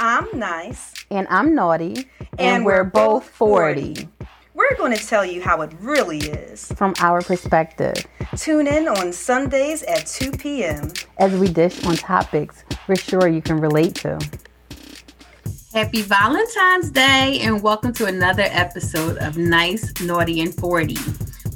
I'm nice. And I'm naughty. And, and we're, we're, both 40. 40. We're going to tell you how it really is. From our perspective. Tune in on Sundays at 2 p.m. As we dish on topics we're sure you can relate to. Happy Valentine's Day and welcome to another episode of Nice, Naughty, and 40.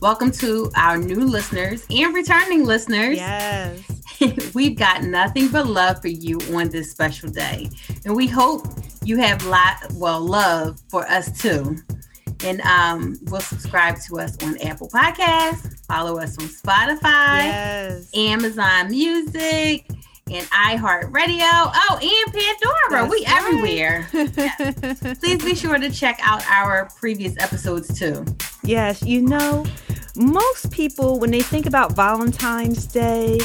Welcome to our new listeners and returning listeners. Yes. We've got nothing but love for you on this special day. And we hope you have lot well love for us too. And um, will subscribe to us on Apple Podcasts, follow us on Spotify, yes. Amazon Music, and iHeartRadio. Oh, and Pandora. That's we right. everywhere. yes. Please be sure to check out our previous episodes too. Yes, you know, most people, when they think about Valentine's Day,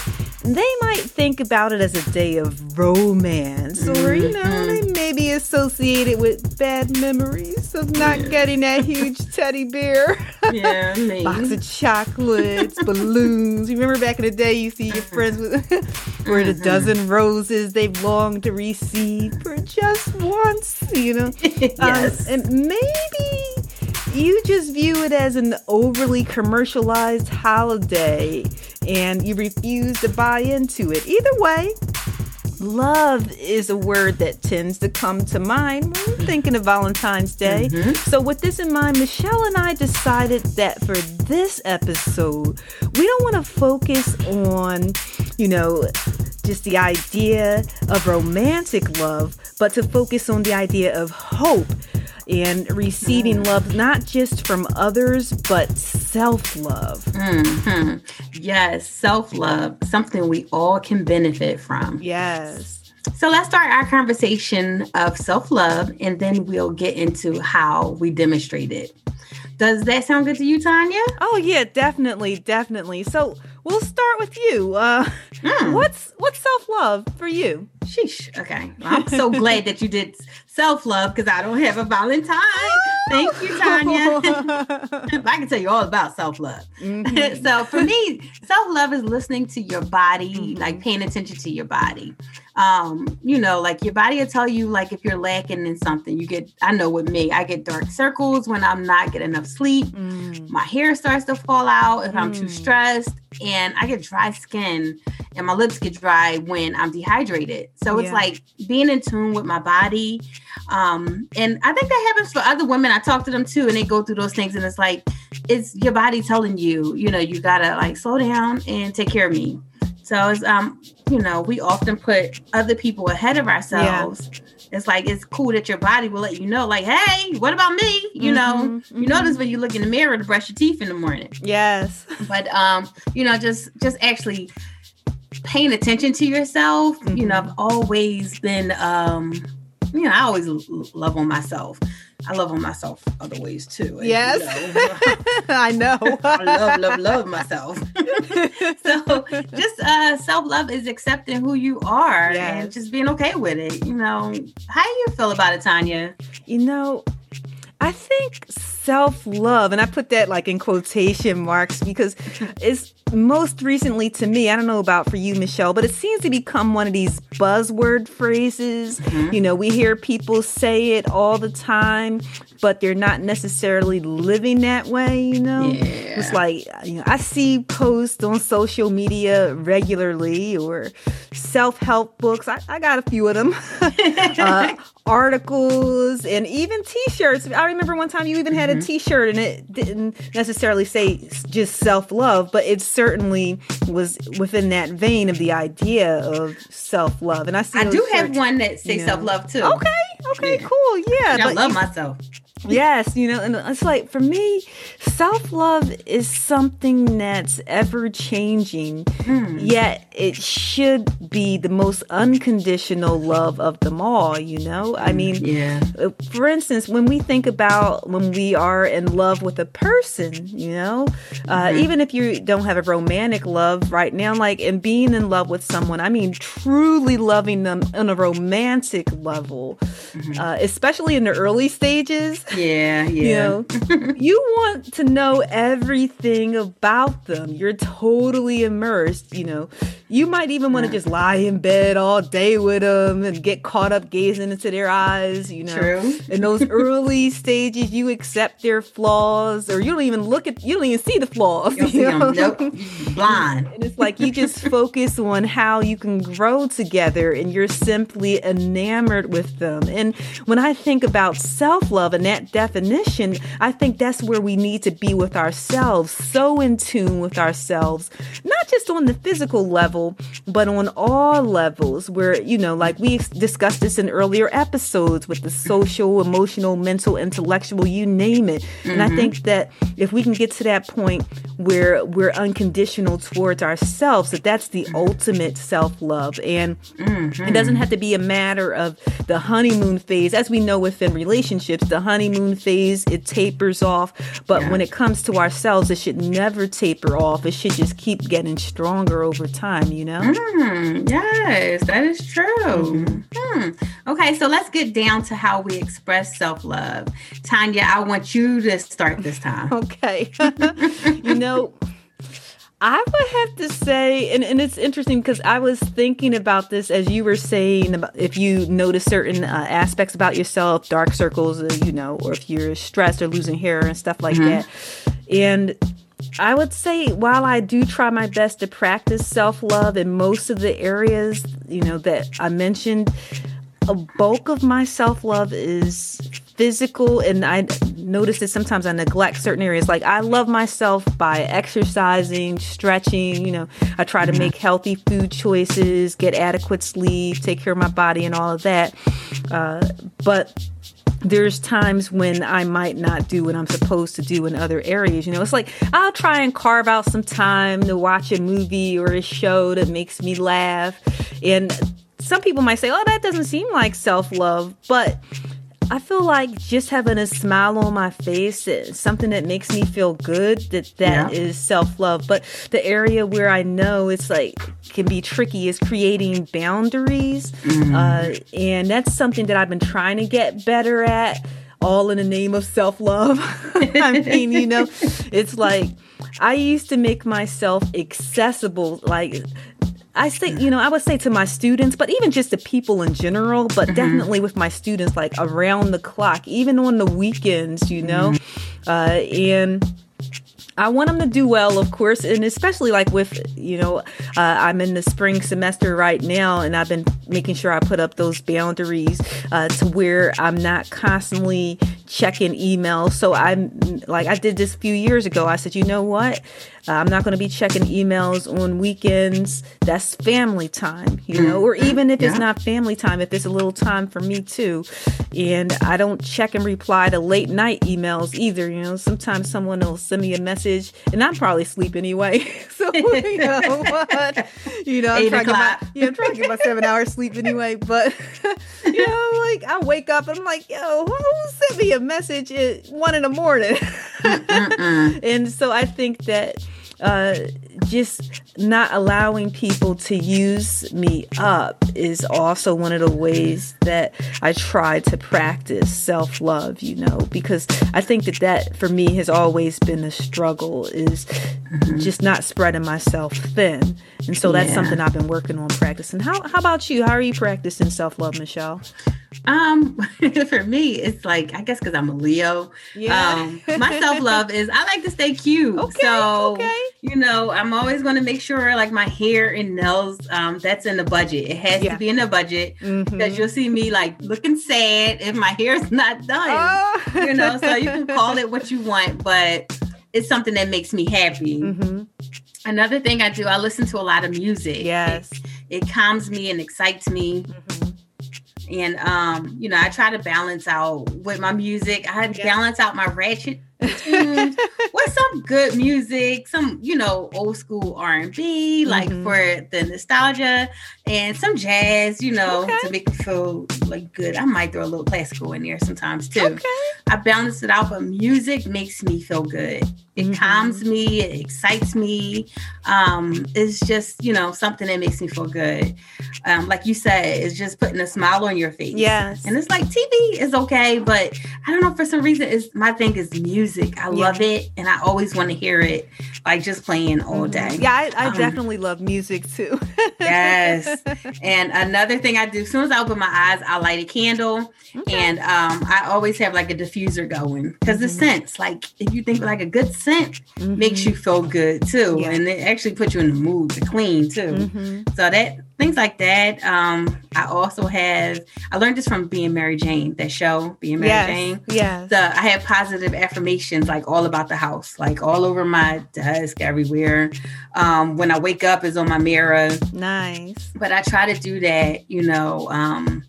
they might think about it as a day of romance, or you know, mm-hmm. they may be associated with bad memories of not yeah. getting that huge teddy bear, yeah, me. box of chocolates, balloons. You remember back in the day, you see your friends with with a mm-hmm. dozen roses they've longed to receive for just once, you know. yes, um, and maybe you just view it as an overly commercialized holiday and you refuse to buy into it. Either way, love is a word that tends to come to mind when we're thinking of Valentine's Day. Mm-hmm. So, with this in mind, Michelle and I decided that for this episode, we don't want to focus on, you know, just the idea of romantic love, but to focus on the idea of hope and receiving mm. love not just from others but self-love. Mm-hmm. yes self-love something we all can benefit from. Yes. So let's start our conversation of self-love and then we'll get into how we demonstrate it. Does that sound good to you tanya? Oh yeah definitely definitely. So we'll start with you uh, mm. what's what's self-love for you Sheesh. Okay. Well, I'm so glad that you did self love because I don't have a Valentine. Thank you, Tanya. I can tell you all about self love. Mm-hmm. so for me, self love is listening to your body, mm-hmm. like paying attention to your body. Um, you know, like your body will tell you like if you're lacking in something. You get, I know with me, I get dark circles when I'm not getting enough sleep. Mm. My hair starts to fall out if mm. I'm too mm. stressed, and I get dry skin, and my lips get dry when I'm dehydrated. So it's yeah. like being in tune with my body. Um, and I think that happens for other women. I talk to them too, and they go through those things, and it's like it's your body telling you, you know, you gotta like slow down and take care of me. So it's um, you know, we often put other people ahead of ourselves. Yeah. It's like it's cool that your body will let you know, like, hey, what about me? You mm-hmm, know, mm-hmm. you notice when you look in the mirror to brush your teeth in the morning. Yes. But um, you know, just just actually paying attention to yourself. Mm-hmm. You know, I've always been um you know, I always love on myself. I love on myself other ways too. And, yes, you know, I know. I love, love, love myself. so just uh, self love is accepting who you are yes. and just being okay with it. You know, how do you feel about it, Tanya? You know, I think self love, and I put that like in quotation marks because it's most recently to me, I don't know about for you, Michelle, but it seems to become one of these buzzword phrases. Mm-hmm. You know, we hear people say it all the time, but they're not necessarily living that way, you know? Yeah. It's like, you know, I see posts on social media regularly or self help books. I, I, got a few of them. uh, articles and even t-shirts. I remember one time you even had mm-hmm. A mm-hmm. t-shirt and it didn't necessarily say just self-love, but it certainly was within that vein of the idea of self-love. And I see I do have one that says you know. self-love too. Okay. Okay, yeah. cool. Yeah. I love myself. Yes, you know, and it's like for me, self love is something that's ever changing, hmm. yet it should be the most unconditional love of them all, you know? I mean, yeah. Uh, for instance, when we think about when we are in love with a person, you know, uh, mm-hmm. even if you don't have a romantic love right now, like in being in love with someone, I mean, truly loving them on a romantic level mm-hmm. uh, especially in the early stages. Yeah, yeah. You know, you want to know everything about them. You're totally immersed. You know, you might even want to just lie in bed all day with them and get caught up gazing into their eyes. You know, True. in those early stages, you accept their flaws, or you don't even look at, you don't even see the flaws. You, you know? Nope, blind. And it's like you just focus on how you can grow together, and you're simply enamored with them. And when I think about self love and that definition, I think that's where we need to be with ourselves, so in tune with ourselves, not just on the physical level, but on all levels. Where, you know, like we discussed this in earlier episodes with the social, emotional, mental, intellectual, you name it. Mm-hmm. And I mm-hmm. think that if we can get to that point where we're unconditional towards ourselves, that that's the ultimate self love. And mm-hmm. it doesn't have to be a matter of the honeymoon phase. As we know within relationships, the honeymoon phase, it tapers off. But yeah. when it comes to ourselves, it should never taper off. It should just keep getting stronger over time, you know? Mm, yes, that is true. Mm-hmm. Hmm. Okay, so let's get down to how we express self love. Tanya, I want you to start this time. okay. you know, I would have to say, and, and it's interesting because I was thinking about this as you were saying about if you notice certain uh, aspects about yourself, dark circles, uh, you know, or if you're stressed or losing hair and stuff like mm-hmm. that. And I would say while I do try my best to practice self love in most of the areas, you know, that I mentioned, a bulk of my self love is physical and I notice that sometimes I neglect certain areas. Like I love myself by exercising, stretching, you know, I try to make healthy food choices, get adequate sleep, take care of my body and all of that. Uh, but there's times when I might not do what I'm supposed to do in other areas. You know, it's like I'll try and carve out some time to watch a movie or a show that makes me laugh. And some people might say, oh, that doesn't seem like self love. But I feel like just having a smile on my face is something that makes me feel good. That that yeah. is self love. But the area where I know it's like can be tricky is creating boundaries, mm. uh, and that's something that I've been trying to get better at. All in the name of self love. I mean, you know, it's like I used to make myself accessible, like I say, you know, I would say to my students, but even just to people in general, but mm-hmm. definitely with my students, like around the clock, even on the weekends, you know, mm-hmm. uh, and I want them to do well, of course, and especially like with, you know, uh, I'm in the spring semester right now, and I've been making sure I put up those boundaries uh, to where I'm not constantly checking emails. So I'm like, I did this a few years ago. I said, you know what? Uh, I'm not going to be checking emails on weekends. That's family time, you know, or even if yeah. it's not family time, if it's a little time for me too. And I don't check and reply to late night emails either. You know, sometimes someone will send me a message and I'm probably asleep anyway. so, you know what? You know, I'm trying, my, yeah, I'm trying to get my seven hours sleep anyway. But, you know, like I wake up and I'm like, yo, who sent me a message at one in the morning? and so I think that uh, just not allowing people to use me up is also one of the ways that I try to practice self love, you know, because I think that that for me has always been a struggle is mm-hmm. just not spreading myself thin. And so that's yeah. something I've been working on practicing. How, how about you? How are you practicing self love, Michelle? Um, for me, it's like I guess because I'm a Leo. Yeah. Um, my self love is I like to stay cute. Okay, so okay. you know, I'm always going to make sure like my hair and nails, um, that's in the budget. It has yeah. to be in the budget because mm-hmm. you'll see me like looking sad if my hair's not done. Oh. you know, so you can call it what you want, but it's something that makes me happy. Mm-hmm. Another thing I do, I listen to a lot of music. Yes. It, it calms me and excites me. Mm-hmm and um, you know, I try to balance out with my music. I yeah. balance out my ratchet tunes with some good music, some you know old school R and B, like mm-hmm. for the nostalgia, and some jazz, you know, okay. to make me feel like good. I might throw a little classical in there sometimes too. Okay. I balance it out, but music makes me feel good. It mm-hmm. calms me, it excites me. Um, it's just, you know, something that makes me feel good. Um, like you said, it's just putting a smile on your face. Yes. And it's like TV is okay, but I don't know, for some reason, it's my thing is music. I yeah. love it and I always want to hear it like just playing all day. Yeah, I, I um, definitely love music too. yes. And another thing I do, as soon as I open my eyes, I light a candle okay. and um, I always have like a diffuser going because mm-hmm. the scents, like if you think like a good scent mm-hmm. makes you feel good too. Yeah. And it actually puts you in the mood to clean too. Mm-hmm. So that things like that. Um, I also have I learned this from being Mary Jane, that show, being Mary yes. Jane. Yeah. So I have positive affirmations like all about the house, like all over my desk, everywhere. Um, when I wake up is on my mirror. Nice. But I try to do that, you know. Um,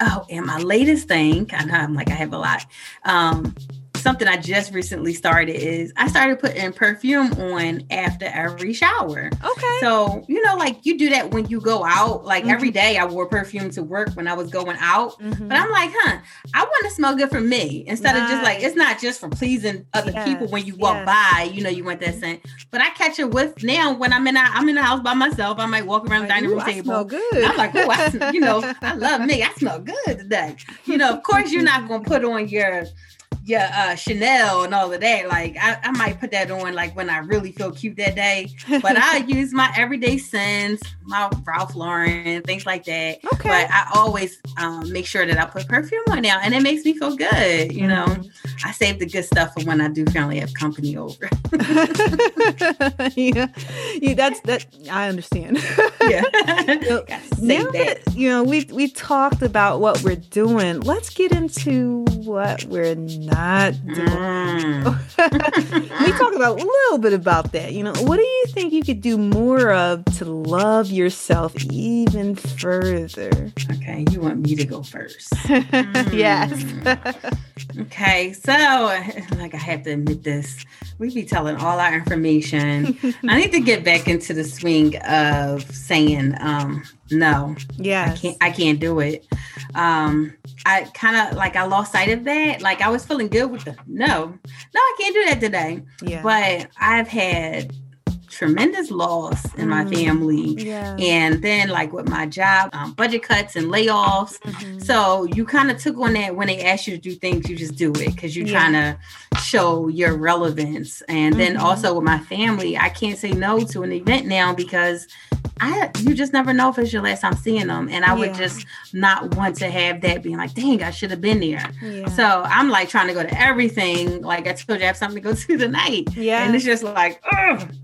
oh, and my latest thing, I know I'm like I have a lot. Um, something I just recently started is I started putting perfume on after every shower. Okay. So, you know, like you do that when you go out. Like mm-hmm. every day I wore perfume to work when I was going out. Mm-hmm. But I'm like, huh, I want to smell good for me instead nice. of just like, it's not just for pleasing other yes. people when you walk yes. by, you know, you want that scent. But I catch it with now when I'm in a, I'm in the house by myself. I might walk around the dining room table. Smell good. I'm like, oh, I, you know, I love me. I smell good today. You know, of course you're not going to put on your yeah, uh, Chanel and all of that. Like I, I might put that on like when I really feel cute that day. But I use my everyday scents, my Ralph Lauren, things like that. Okay. But I always um, make sure that I put perfume on now, and it makes me feel good. You know, mm-hmm. I save the good stuff for when I do finally have company over. yeah, yeah, that's that. I understand. yeah. so, now that. that you know we we talked about what we're doing, let's get into what we're not doing. Mm. we talked about a little bit about that. You know, what do you think you could do more of to love yourself even further? Okay, you want me to go first? mm. Yes. okay, so like I have to admit this, we be telling all our information. I need to get back into the swing of saying um no. Yeah. I can't I can't do it. Um I kind of like I lost sight of that. Like I was feeling good with the no, no, I can't do that today. Yeah. But I've had tremendous loss in my mm. family. Yeah. And then, like with my job, um, budget cuts and layoffs. Mm-hmm. So you kind of took on that when they ask you to do things, you just do it because you're yeah. trying to show your relevance. And mm-hmm. then also with my family, I can't say no to an event now because I you just never know if it's your last time seeing them. And I yeah. would just not want to have that being like, dang, I should have been there. Yeah. So I'm like trying to go to everything. Like I told you, I have something to go to tonight. Yeah. And it's just like,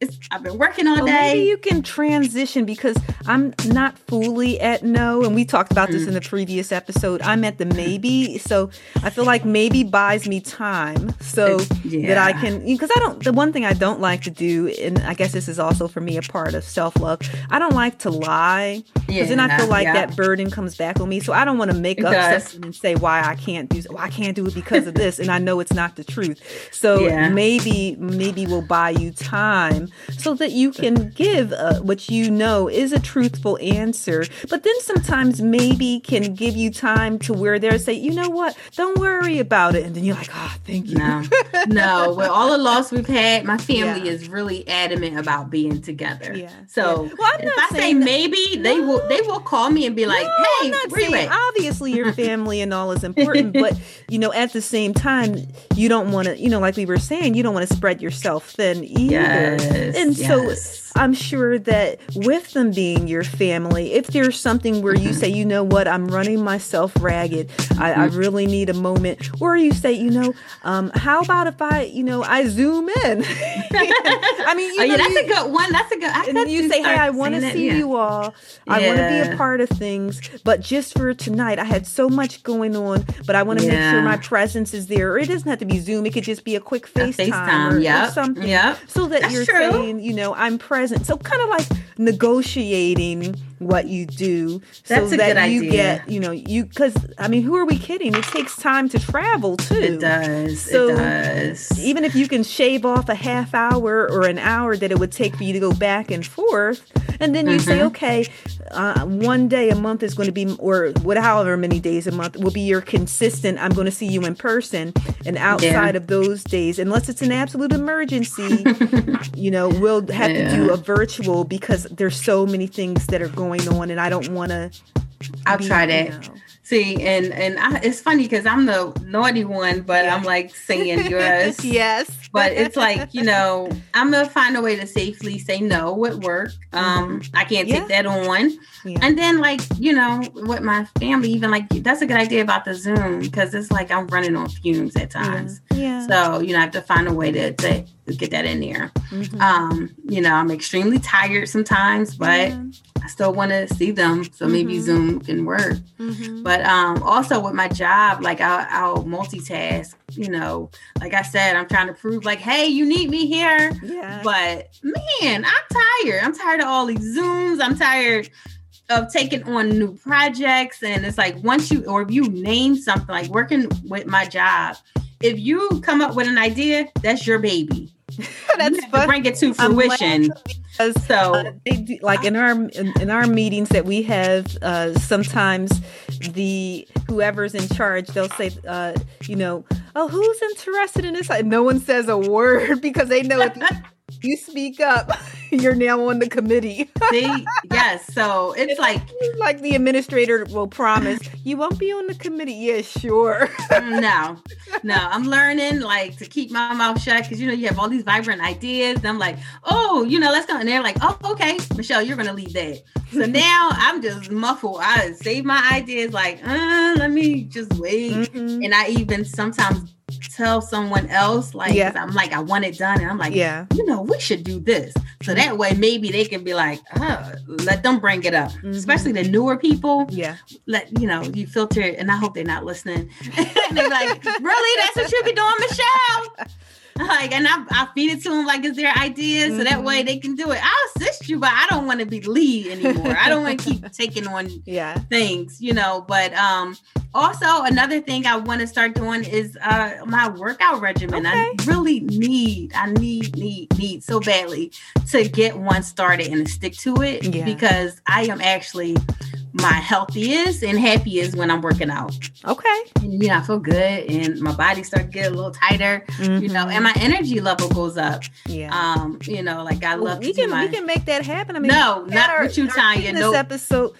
it's, I've been working all well, day. Maybe you can transition because I'm not fully at no. And we talked about mm. this in the previous episode. I'm at the maybe. So I feel like maybe buys me time so yeah. that I can, because I don't, the one thing I don't like to do, and I guess this is also for me a part of self love love. I don't like to lie because yeah, then I feel like yeah. that burden comes back on me. So I don't want to make it up does. something and say why I can't do. Well, I can't do it because of this, and I know it's not the truth. So yeah. maybe maybe we'll buy you time so that you can give uh, what you know is a truthful answer. But then sometimes maybe can give you time to where they're say, you know what, don't worry about it, and then you're like, oh, thank you. No, no. With all the loss we've had, my family is really adamant about being together. Yeah. So well, if I say maybe, they will they will call me and be like, no, "Hey, I'm not saying, obviously your family and all is important, but you know, at the same time, you don't want to, you know, like we were saying, you don't want to spread yourself thin either. Yes, and yes. so I'm sure that with them being your family, if there's something where you say, you know what, I'm running myself ragged, I, I mm-hmm. really need a moment, or you say, you know, um, how about if I, you know, I zoom in? I mean, you oh, know, yeah, that's you, a good one. That's a good. I and you say, hey, I want to see yeah. you all. I yeah. want to be a part of things, but just for tonight, I had so much going on, but I want to make sure my presence is there. Or it doesn't have to be Zoom; it could just be a quick FaceTime, a FaceTime or, yep. or something, yep. so that that's you're true. saying, you know, I'm present So kind of like negotiating what you do That's so a that good you idea. get, you know, you because I mean, who are we kidding? It takes time to travel too. It does. So, it does. Even if you can shave off a half hour or an hour that it would take for you to go back and forth, and then you say, Mm-hmm. okay, uh, one day a month is going to be, or what, however many days a month will be your consistent. I'm going to see you in person, and outside of those days, unless it's an absolute emergency, you know, we'll have to do Yeah. A virtual because there's so many things that are going on, and I don't want to. I'll try that. See, and and I, it's funny because I'm the naughty one, but Yeah. I'm like saying yours. yes, But it's like you know, I'm gonna find a way to safely say no at work. Um, I can't Mm-hmm. Yeah. take that on. Yeah. And then like you know, with my family, even like that's a good idea about the Zoom because it's like I'm running on fumes at times. yeah. So you know, I have to find a way to, to, get that in there. Mhm. Um, you know, I'm extremely tired sometimes, but Yeah. I still want to see them. So maybe Mhm. Zoom can work. Mhm. But um, also with my job, like I'll, I'll multitask. You know, like I said, I'm trying to prove, like, hey, you need me here. yeah. But man, I'm tired. I'm tired of all these Zooms. I'm tired of taking on new projects. And it's like once you or if you name something, like working with my job, if you come up with an idea, that's your baby. That's you fun. bring it to fruition. Because So uh, they do, like in our in, in our meetings that we have, uh, sometimes the whoever's in charge they'll say, uh, you know, oh, who's interested in this? And no one says a word because they know if you, you speak up, you're now on the committee. see, yes. So it's like like the administrator will promise, you won't be on the committee. Yeah, sure. no, no, I'm learning like to keep my mouth shut because you know you have all these vibrant ideas. And I'm like, oh, you know, let's go. And they're like, oh, okay, Michelle, you're gonna lead that. So now I'm just muffled. I save my ideas like, uh, let me just wait. Mhm. And I even sometimes tell someone else like Yeah. I'm like, I want it done, and I'm like, Yeah. you know, we should do this. So that way, maybe they can be like, oh, let them bring it up, Mhm. especially the newer people Yeah. let you know you filter it and i hope they're not listening and they're like really that's what you be doing michelle like and I, I feed it to them like it's their idea so that way they can do it. I'll assist you but i don't want to be lead anymore. I don't want to keep taking on Yeah. things you know but um also another thing i want to start doing is uh my workout regimen. I really need i need need need so badly to get one started and to stick to it Yeah. because i am actually my healthiest and happiest when i'm working out Okay. and you know i feel good and my body starts to get a little tighter you know and my energy level goes up yeah. um you know like i Well, love we to can my we can make that happen. I mean, No, not had with you, Tanya. fitness Nope. episode.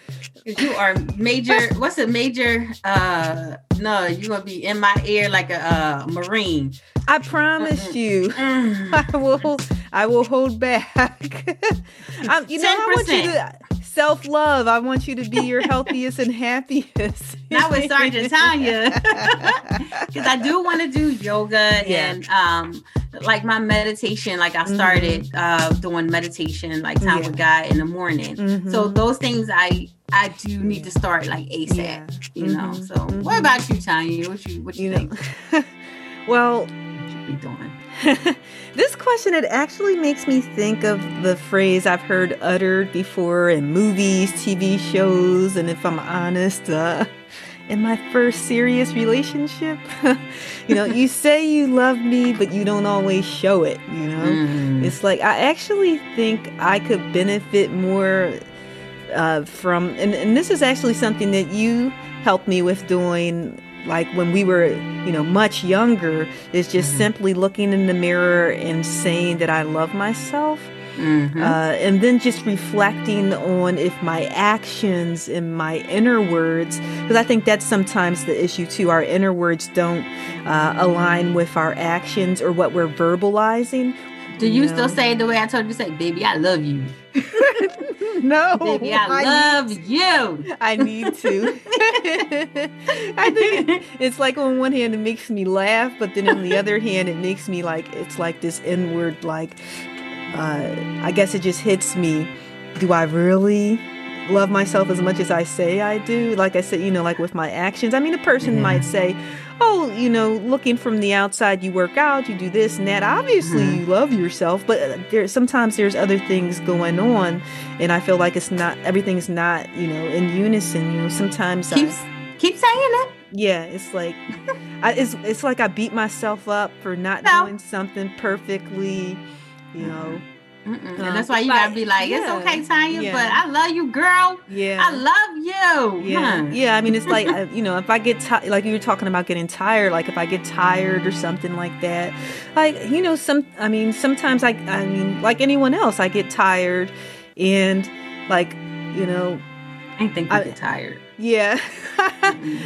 You are major. What's a major? Uh, no, you're gonna be in my ear like a uh, marine. I promise Mm-mm. you. Mm. I will. I will hold back. um, you know, I want you to self love. I want you to be your healthiest and happiest. Not with Sergeant Tanya, because I do want to do yoga Yeah. and um, like my meditation. Like I started uh doing meditation, like time Yeah. with God in the morning. Mhm. So those things I I do need to start like ASAP. Yeah. You know. Mhm. So what about you, Tanya? What you what you, you think know. well, you be doing? this question it actually makes me think of the phrase I've heard uttered before in movies, TV shows, and if I'm honest, uh, in my first serious relationship, you know, you say you love me, but you don't always show it. You know, Mm. it's like I actually think I could benefit more uh, from, and, and this is actually something that you helped me with doing. Like when we were, you know, much younger, is just Mhm. simply looking in the mirror and saying that I love myself, Mhm. uh, and then just reflecting on if my actions and my inner words, because I think that's sometimes the issue too. Our inner words don't uh, align with our actions or what we're verbalizing. Do you know. still say it the way I told you to say, baby, I love you. no, Baby, I, love you. I need to. I think it's like on one hand it makes me laugh, but then on the other hand it makes me like it's like this inward like. Uh, I guess it just hits me. Do I really love myself as much as I say I do. Like I said, you know, like with my actions. I mean, a person Yeah. might say, "Oh, you know, looking from the outside, you work out, you do this and that. Obviously, Mhm. you love yourself, but there sometimes there's other things going on, and I feel like it's not everything's not, you know, in unison. You know, sometimes I- Keep keep saying it. yeah, it's like I, it's it's like I beat myself up for not No. doing something perfectly, you know. Mm-mm. Uh, and that's why you but- gotta be like, it's yeah, okay, Tanya, yeah. but I love you, girl. Yeah. I love you. Yeah, Huh. yeah. I mean, it's like you know, if I get ti- like you were talking about getting tired, like if I get tired or something like that, like you know, some. I mean, sometimes I, I mean, like anyone else, I get tired, and like you know, I think I- get tired. Yeah.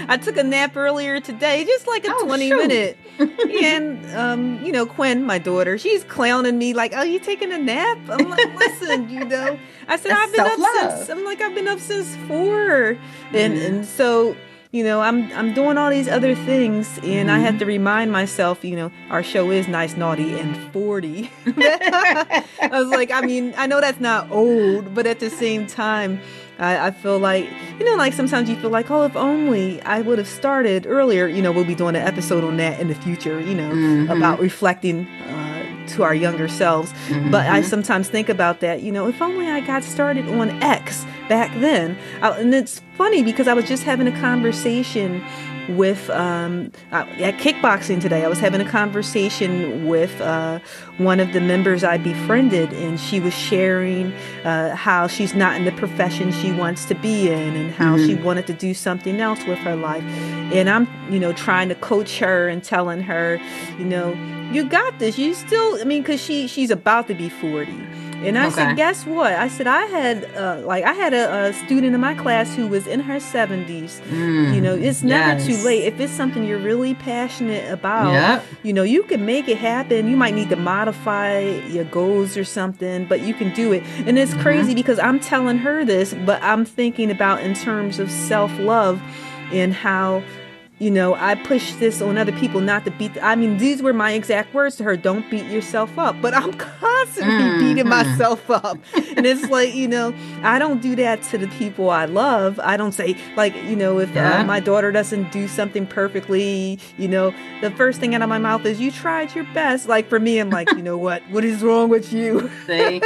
I took a nap earlier today, just like a twenty shoot. minute. and um, you know, Quinn, my daughter, she's clowning me like, "Oh, you taking a nap?" I'm like, "Listen, you know," I said, That's "I've been up self-love. since." I'm like, "I've been up since 4 and Mhm. and so you know, I'm I'm doing all these other things, and I Mm-hmm. have to remind myself, you know, our show is nice, naughty, and forty. I was like, I mean, I know that's not old, but at the same time, I, I feel like, you know, like sometimes you feel like, oh, if only I would have started earlier. You know, we'll be doing an episode on that in the future. You know, Mhm. about reflecting uh, to our younger selves. But I sometimes think about that. You know, if only I got started on X back then. I, and it's funny because I was just having a conversation with um, uh, at kickboxing today. I was having a conversation with uh, one of the members I befriended, and she was sharing uh, how she's not in the profession she wants to be in, and how she wanted to do something else with her life. And I'm, you know, trying to coach her and telling her, you know, you got this. You still, I mean, because she she's about to be forty. And I Okay. said, guess what? I said I had uh, like I had a, a student in my class who was in her seventies. Mm. You know, it's never too late. If it's something you're really passionate about, Yep. you know, you can make it happen. You might need to modify your goals or something, but you can do it. And it's crazy because I'm telling her this, but I'm thinking about in terms of self love and how. You know, I push this on other people not to beat. I mean, these were my exact words to her: "Don't beat yourself up." But I'm constantly beating Mhm. myself up, and it's like, you know, I don't do that to the people I love. I don't say like, you know, if Yeah. uh, my daughter doesn't do something perfectly, you know, the first thing out of my mouth is, "You tried your best." Like for me, I'm like, you know what? What is wrong with you? See?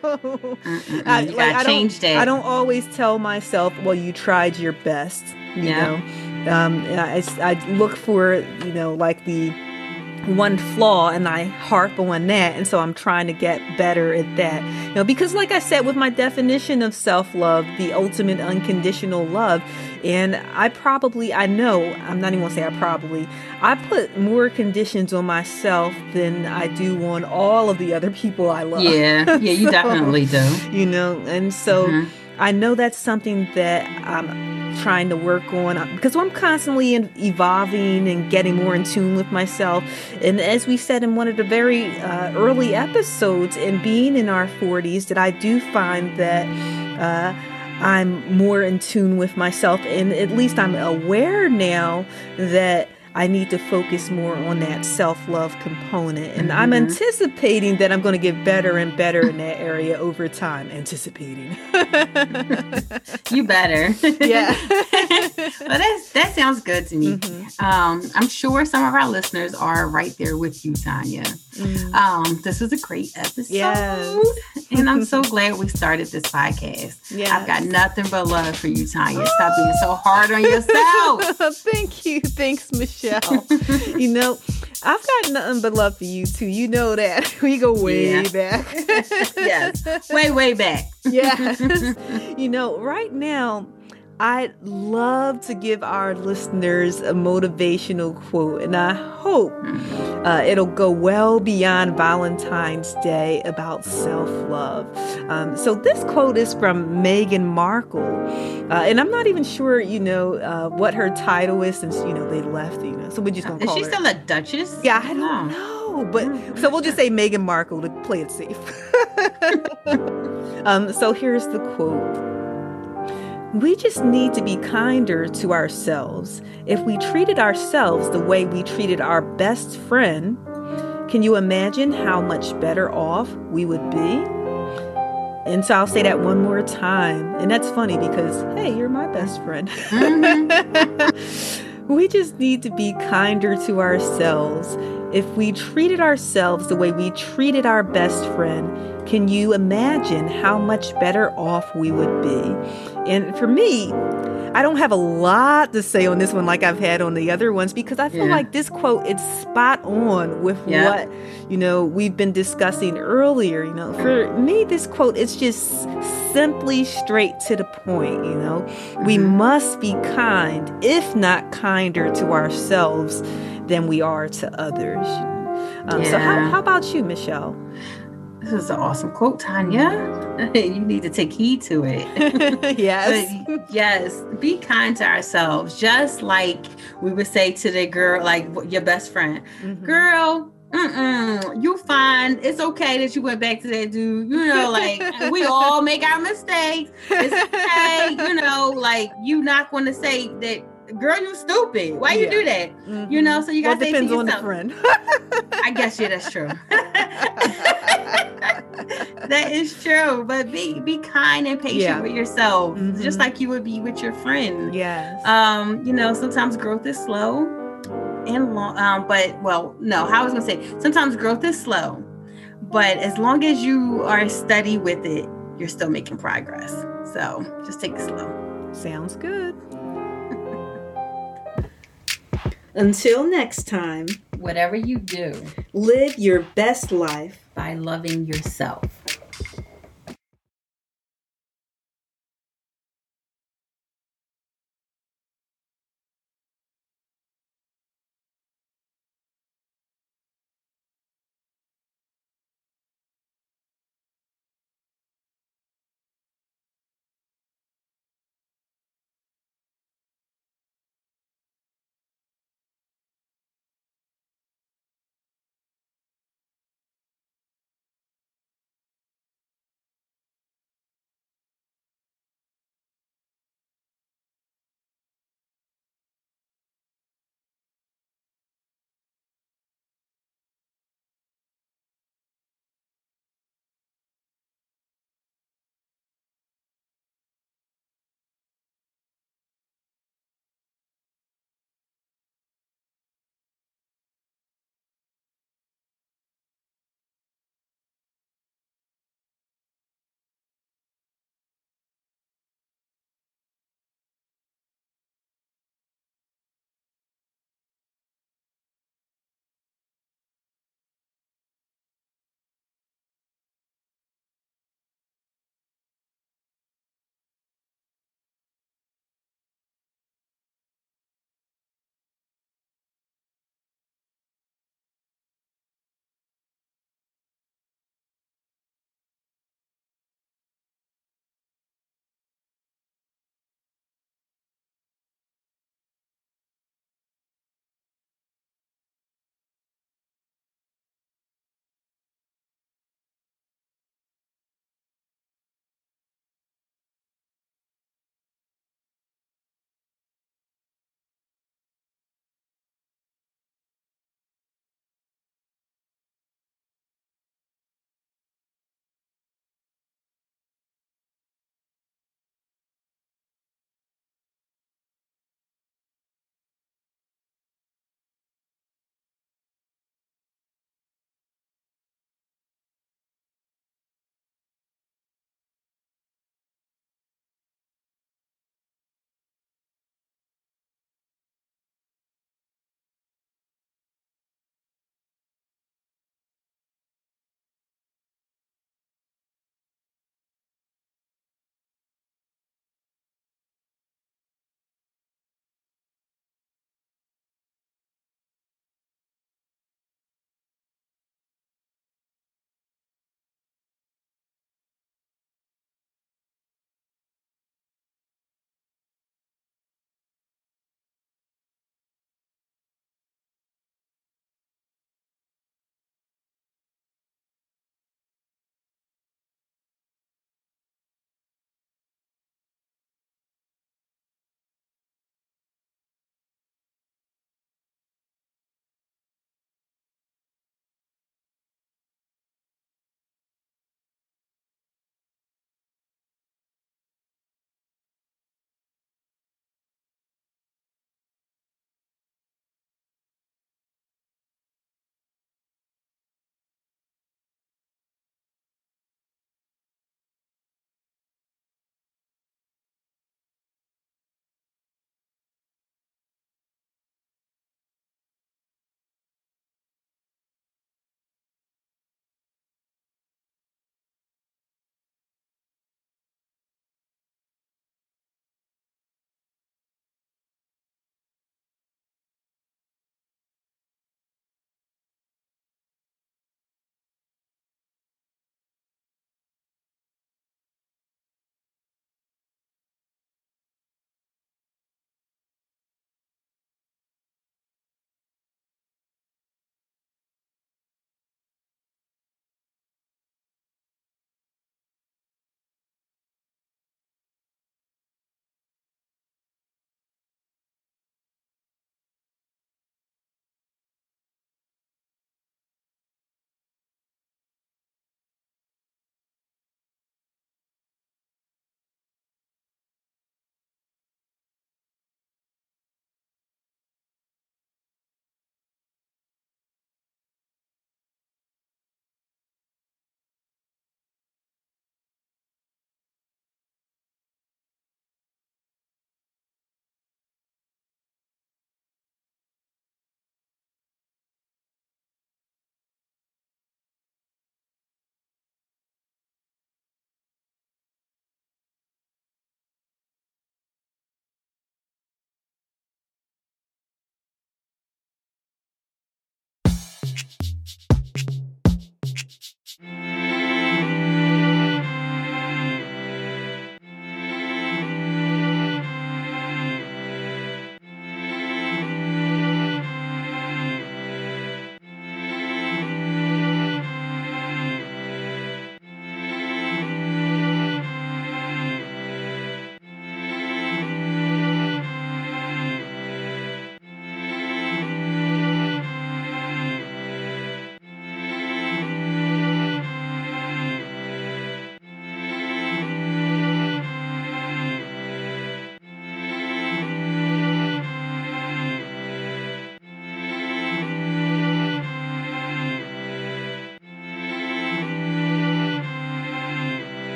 so, I, like, I change don't, that. I don't always tell myself, "Well, you tried your best." You Yeah. know, um, I, I look for, you know, like the one flaw and I harp on that. And so I'm trying to get better at that. You know, because like I said, with my definition of self love, the ultimate unconditional love, and I probably, I know, I'm not even gonna say I probably, I put more conditions on myself than I do on all of the other people I love. Yeah, yeah, you So, definitely do. You know, and so Mhm. I know that's something that I'm trying to work on uh, because I'm constantly in, evolving and getting more in tune with myself. And as we said in one of the very uh, early episodes, in being in our 40s, that I do find that. Uh, I'm more in tune with myself, and at least I'm aware now that I need to focus more on that self love component. And I'm Mhm. anticipating that I'm going to get better and better in that area over time. Anticipating. You better. Yeah. well, that's, that sounds good to me. Mhm. Um, I'm sure some of our listeners are right there with you, Tanya. Mm. Um, this was a great episode. Yes. And I'm so glad we started this podcast. Yeah. I've got nothing but love for you, Tanya. Stop being so hard on yourself. Thank you. Thanks, Michelle. you know, I've got nothing but love for you too. You know that. We go way Yeah. back. yes. Way, way back. yes. you know, right now, I'd love to give our listeners a motivational quote, and I hope uh, it'll go well beyond Valentine's Day about self love. Um, so, this quote is from Meghan Markle, uh, and I'm not even sure, you know, uh, what her title is since, you know, they left, you know, so we're just going to Is call she her. still a duchess? yeah, I don't know, but so we'll just say Meghan Markle to play it safe. um, so here's the quote. We just need to be kinder to ourselves. If we treated ourselves the way we treated our best friend, can you imagine how much better off we would be? And so I'll say that one more time. And that's funny because, hey, you're my best friend. Mm-hmm. we just need to be kinder to ourselves. If we treated ourselves the way we treated our best friend, can you imagine how much better off we would be? And for me, I don't have a lot to say on this one like I've had on the other ones because I feel Yeah. like this quote it's spot on with Yeah. what you know we've been discussing earlier. You know, for me, this quote it's just simply straight to the point. You know, we Mhm. must be kind, if not kinder, to ourselves than we are to others. Um, So, how, how about you, Michelle? This is an awesome quote, Tanya. you need to take heed to it. yes. But yes, be kind to ourselves, just like we would say to the girl, like your best friend, Mhm. girl. Mm-mm, you fine. It's okay that you went back to that dude. You know, like we all make our mistakes. It's okay. you know, like you not going to say that, girl, you stupid. Why you Yeah. do that? Mhm. You know, so you got say to depends on the friend. I guess yeah, that's true. that is true. But be be kind and patient Yeah. with yourself, Mhm. just like you would be with your friend. yes. Um, you know, sometimes growth is slow and long. Um, but well, no, how I was gonna say sometimes growth is slow, but as long as you are steady with it, you're still making progress. So just take it slow. Sounds good. Until next time, Whatever you do live your best life. by loving yourself.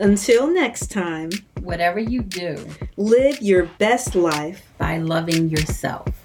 Until next time, whatever you do, live your best life by loving yourself.